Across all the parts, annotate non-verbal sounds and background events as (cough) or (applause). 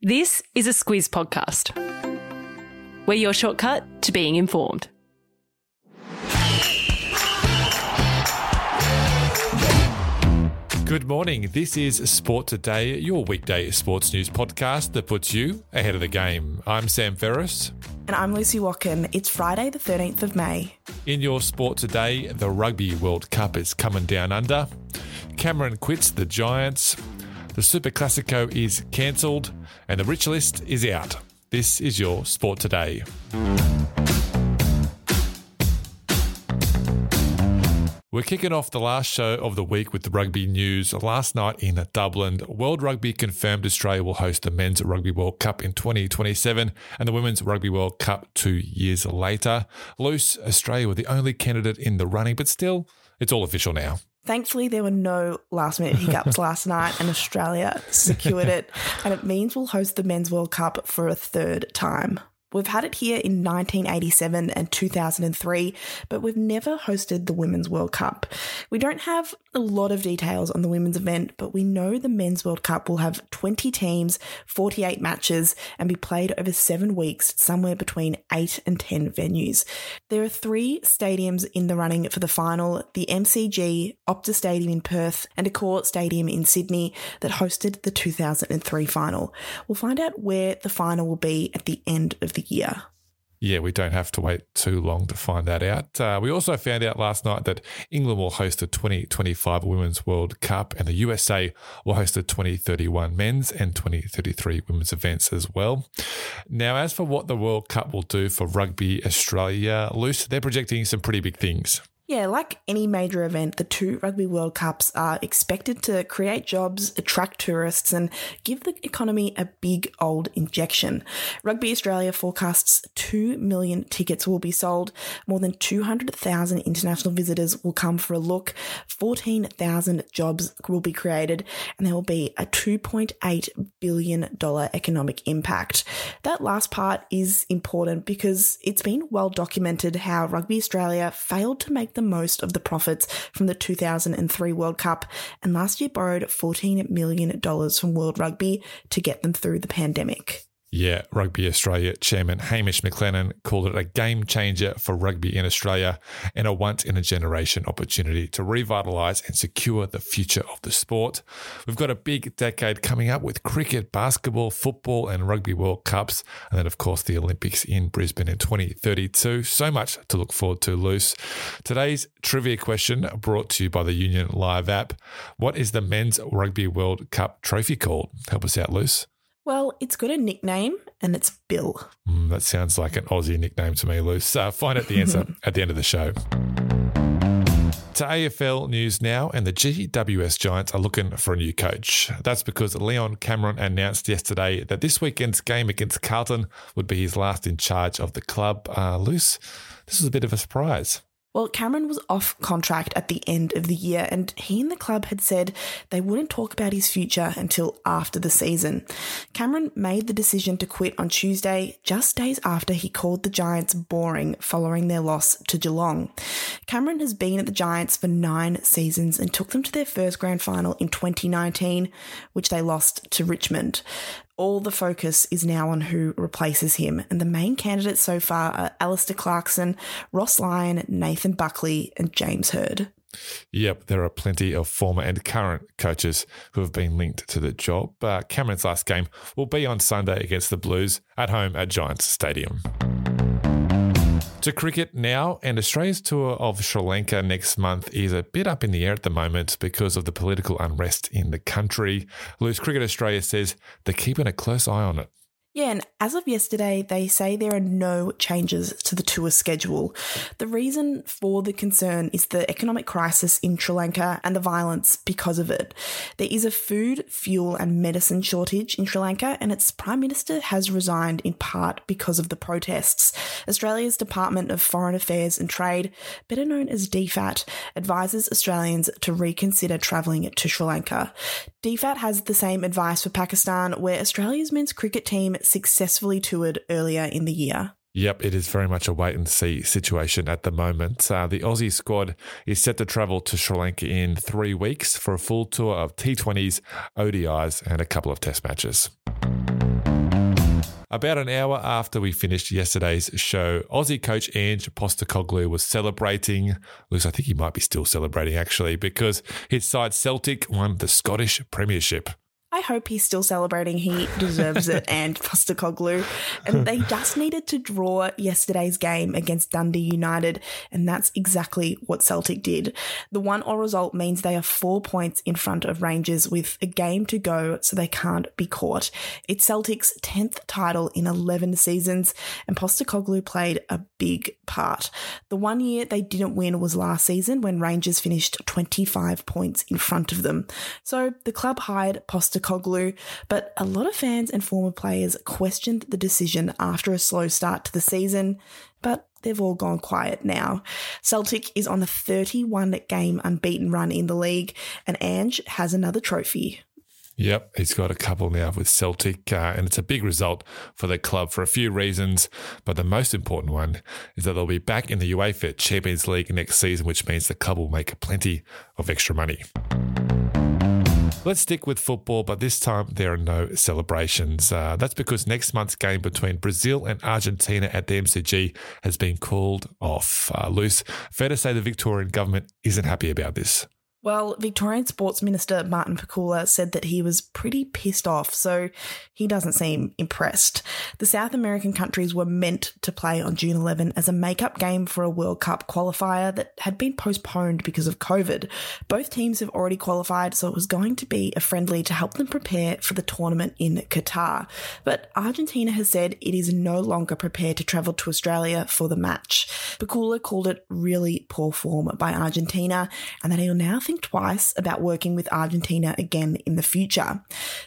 This is a Squiz podcast. We're your shortcut to being informed. Good morning. This is Sport Today, your weekday sports news podcast that puts you ahead of the game. I'm Sam Ferris. And I'm Lucy Watkin. It's Friday, the 13th of May. In your sport today, the Rugby World Cup is coming down under. Cameron quits the Giants. The Super Classico is cancelled. And the rich list is out. This is your Sport Today. We're kicking off the last show of the week with the rugby news. Last night in Dublin, World Rugby confirmed Australia will host the Men's Rugby World Cup in 2027 and the Women's Rugby World Cup two years later. Luce, Australia were the only candidate in the running, but still, it's all official now. Thankfully, there were no last minute hiccups (laughs) last night, and Australia secured it. And it means we'll host the Men's World Cup for a third time. We've had it here in 1987 and 2003, but we've never hosted the Women's World Cup. We don't have a lot of details on the women's event, but we know the Men's World Cup will have 20 teams, 48 matches, and be played over seven weeks, somewhere between eight and 10 venues. There are three stadiums in the running for the final the MCG, Optus Stadium in Perth, and Accor Stadium in Sydney that hosted the 2003 final. We'll find out where the final will be at the end of year. Yeah, we don't have to wait too long to find that out. Uh, we also found out last night that England will host the 2025 Women's World Cup and the USA will host the 2031 men's and 2033 women's events as well. Now, as for what the World Cup will do for Rugby Australia, Luce, they're projecting some pretty big things. Yeah, like any major event, the two Rugby World Cups are expected to create jobs, attract tourists, and give the economy a big old injection. Rugby Australia forecasts 2 million tickets will be sold, more than 200,000 international visitors will come for a look, 14,000 jobs will be created, and there will be a $2.8 billion economic impact. That last part is important because it's been well documented how Rugby Australia failed to make the most of the profits from the 2003 World Cup and last year borrowed $14 million from World Rugby to get them through the pandemic. Yeah, Rugby Australia chairman Hamish McLennan called it a game changer for rugby in Australia and a once in a generation opportunity to revitalise and secure the future of the sport. We've got a big decade coming up with cricket, basketball, football, and rugby World Cups, and then, of course, the Olympics in Brisbane in 2032. So much to look forward to, Luce. Today's trivia question brought to you by the Union Live app What is the Men's Rugby World Cup trophy called? Help us out, Luce. Well, it's got a nickname and it's Bill. Mm, that sounds like an Aussie nickname to me, Luce. Uh, find out the (laughs) answer at the end of the show. To AFL news now, and the GWS Giants are looking for a new coach. That's because Leon Cameron announced yesterday that this weekend's game against Carlton would be his last in charge of the club. Uh, Luce, this is a bit of a surprise. Well, Cameron was off contract at the end of the year, and he and the club had said they wouldn't talk about his future until after the season. Cameron made the decision to quit on Tuesday, just days after he called the Giants boring following their loss to Geelong. Cameron has been at the Giants for nine seasons and took them to their first grand final in 2019, which they lost to Richmond all the focus is now on who replaces him. And the main candidates so far are Alastair Clarkson, Ross Lyon, Nathan Buckley, and James Hird. Yep, there are plenty of former and current coaches who have been linked to the job. Uh, Cameron's last game will be on Sunday against the Blues at home at Giants Stadium. To cricket now, and Australia's tour of Sri Lanka next month is a bit up in the air at the moment because of the political unrest in the country. Luce Cricket Australia says they're keeping a close eye on it. Yeah, and as of yesterday, they say there are no changes to the tour schedule. The reason for the concern is the economic crisis in Sri Lanka and the violence because of it. There is a food, fuel, and medicine shortage in Sri Lanka, and its Prime Minister has resigned in part because of the protests. Australia's Department of Foreign Affairs and Trade, better known as DFAT, advises Australians to reconsider travelling to Sri Lanka. DFAT has the same advice for Pakistan, where Australia's men's cricket team successfully toured earlier in the year. Yep, it is very much a wait and see situation at the moment. Uh, the Aussie squad is set to travel to Sri Lanka in three weeks for a full tour of T20s, ODIs, and a couple of test matches. About an hour after we finished yesterday's show, Aussie coach Ange Postecoglou was celebrating. Looks, I think he might be still celebrating actually, because his side Celtic won the Scottish Premiership. I hope he's still celebrating. He deserves it. (laughs) And Postecoglou. And they just needed to draw yesterday's game against Dundee United. And that's exactly what Celtic did. The one all result means they are four points in front of Rangers with a game to go, so they can't be caught. It's Celtic's 10th title in 11 seasons, and Postecoglou played a big part. The one year they didn't win was last season when Rangers finished 25 points in front of them. So the club hired Postecoglou Postecoglou, but a lot of fans and former players questioned the decision after a slow start to the season, but they've all gone quiet now. Celtic is on a 31 game unbeaten run in the league, and Ange has another trophy. Yep, he's got a couple now with Celtic, uh, and it's a big result for the club for a few reasons. But the most important one is that they'll be back in the UEFA Champions League next season, which means the club will make plenty of extra money. Let's stick with football, but this time there are no celebrations. Uh, that's because next month's game between Brazil and Argentina at the MCG has been called off. Uh, Luce. Fair to say the Victorian government isn't happy about this. Well, Victorian Sports Minister Martin Pakula said that he was pretty pissed off, so he doesn't seem impressed. The South American countries were meant to play on June 11 as a make-up game for a World Cup qualifier that had been postponed because of COVID. Both teams have already qualified, so it was going to be a friendly to help them prepare for the tournament in Qatar. But Argentina has said it is no longer prepared to travel to Australia for the match. Pakula called it really poor form by Argentina and that he'll now think twice about working with Argentina again in the future.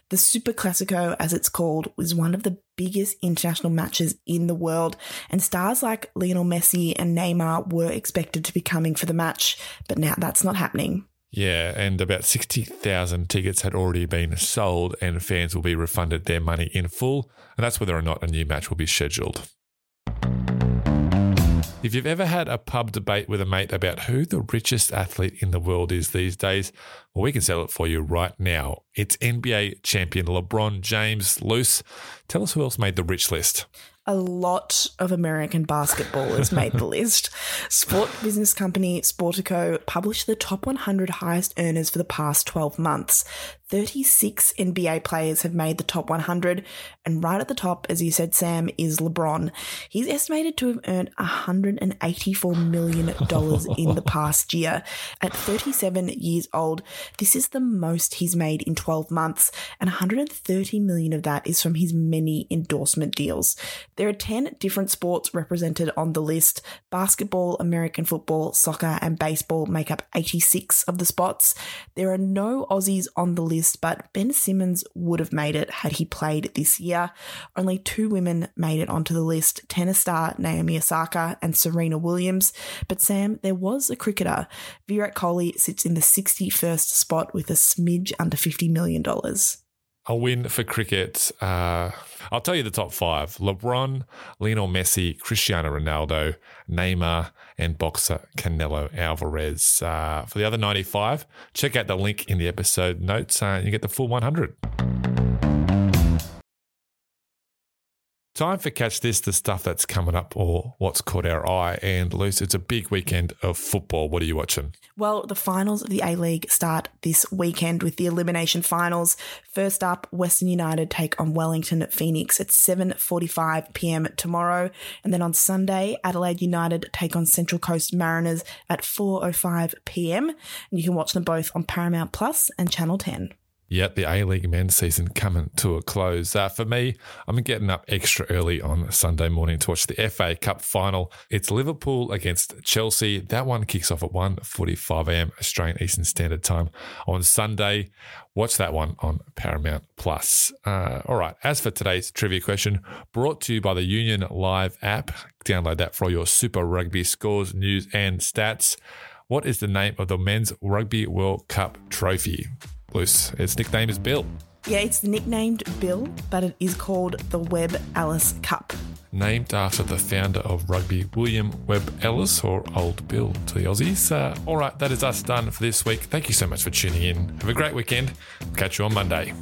The Super Classico, as it's called, was one of the biggest international matches in the world, and stars like Lionel Messi and Neymar were expected to be coming for the match, but now that's not happening. Yeah, and about 60,000 tickets had already been sold, and fans will be refunded their money in full. And that's whether or not a new match will be scheduled. If you've ever had a pub debate with a mate about who the richest athlete in the world is these days, well, we can sell it for you right now. It's NBA champion LeBron James. Luce, tell us who else made the rich list a lot of American basketballers made the list. Sport business company Sportico published the top 100 highest earners for the past 12 months. 36 NBA players have made the top 100, and right at the top, as you said, Sam, is LeBron. He's estimated to have earned $184 million in the (laughs) past year. At 37 years old, this is the most he's made in 12 months, and 130 million of that is from his many endorsement deals. There are 10 different sports represented on the list. Basketball, American football, soccer, and baseball make up 86 of the spots. There are no Aussies on the list list, but Ben Simmons would have made it had he played this year. Only two women made it onto the list tennis star Naomi Osaka and Serena Williams. But Sam, there was a cricketer. Virat Kohli sits in the 61st spot with a smidge under $50 million. A win for cricket. Uh, I'll tell you the top five LeBron, Lionel Messi, Cristiano Ronaldo, Neymar, and boxer Canelo Alvarez. Uh, for the other 95, check out the link in the episode notes uh, you get the full 100. Time for Catch This, the stuff that's coming up or what's caught our eye. And Luce, it's a big weekend of football. What are you watching? Well, the finals of the A League start this weekend with the elimination finals. First up, Western United take on Wellington at Phoenix at 7:45 p.m. tomorrow, and then on Sunday, Adelaide United take on Central Coast Mariners at 4:05 p.m. And you can watch them both on Paramount Plus and Channel 10. Yep, the A League men's season coming to a close. Uh, for me, I'm getting up extra early on Sunday morning to watch the FA Cup final. It's Liverpool against Chelsea. That one kicks off at 1.45 a.m. Australian Eastern Standard Time on Sunday. Watch that one on Paramount Plus. Uh, all right, as for today's trivia question, brought to you by the Union Live app. Download that for all your Super Rugby scores, news, and stats. What is the name of the Men's Rugby World Cup trophy? Luce. Its nickname is Bill. Yeah, it's nicknamed Bill, but it is called the Webb Ellis Cup. Named after the founder of rugby, William Webb Ellis, or Old Bill to the Aussies. Uh, all right, that is us done for this week. Thank you so much for tuning in. Have a great weekend. catch you on Monday.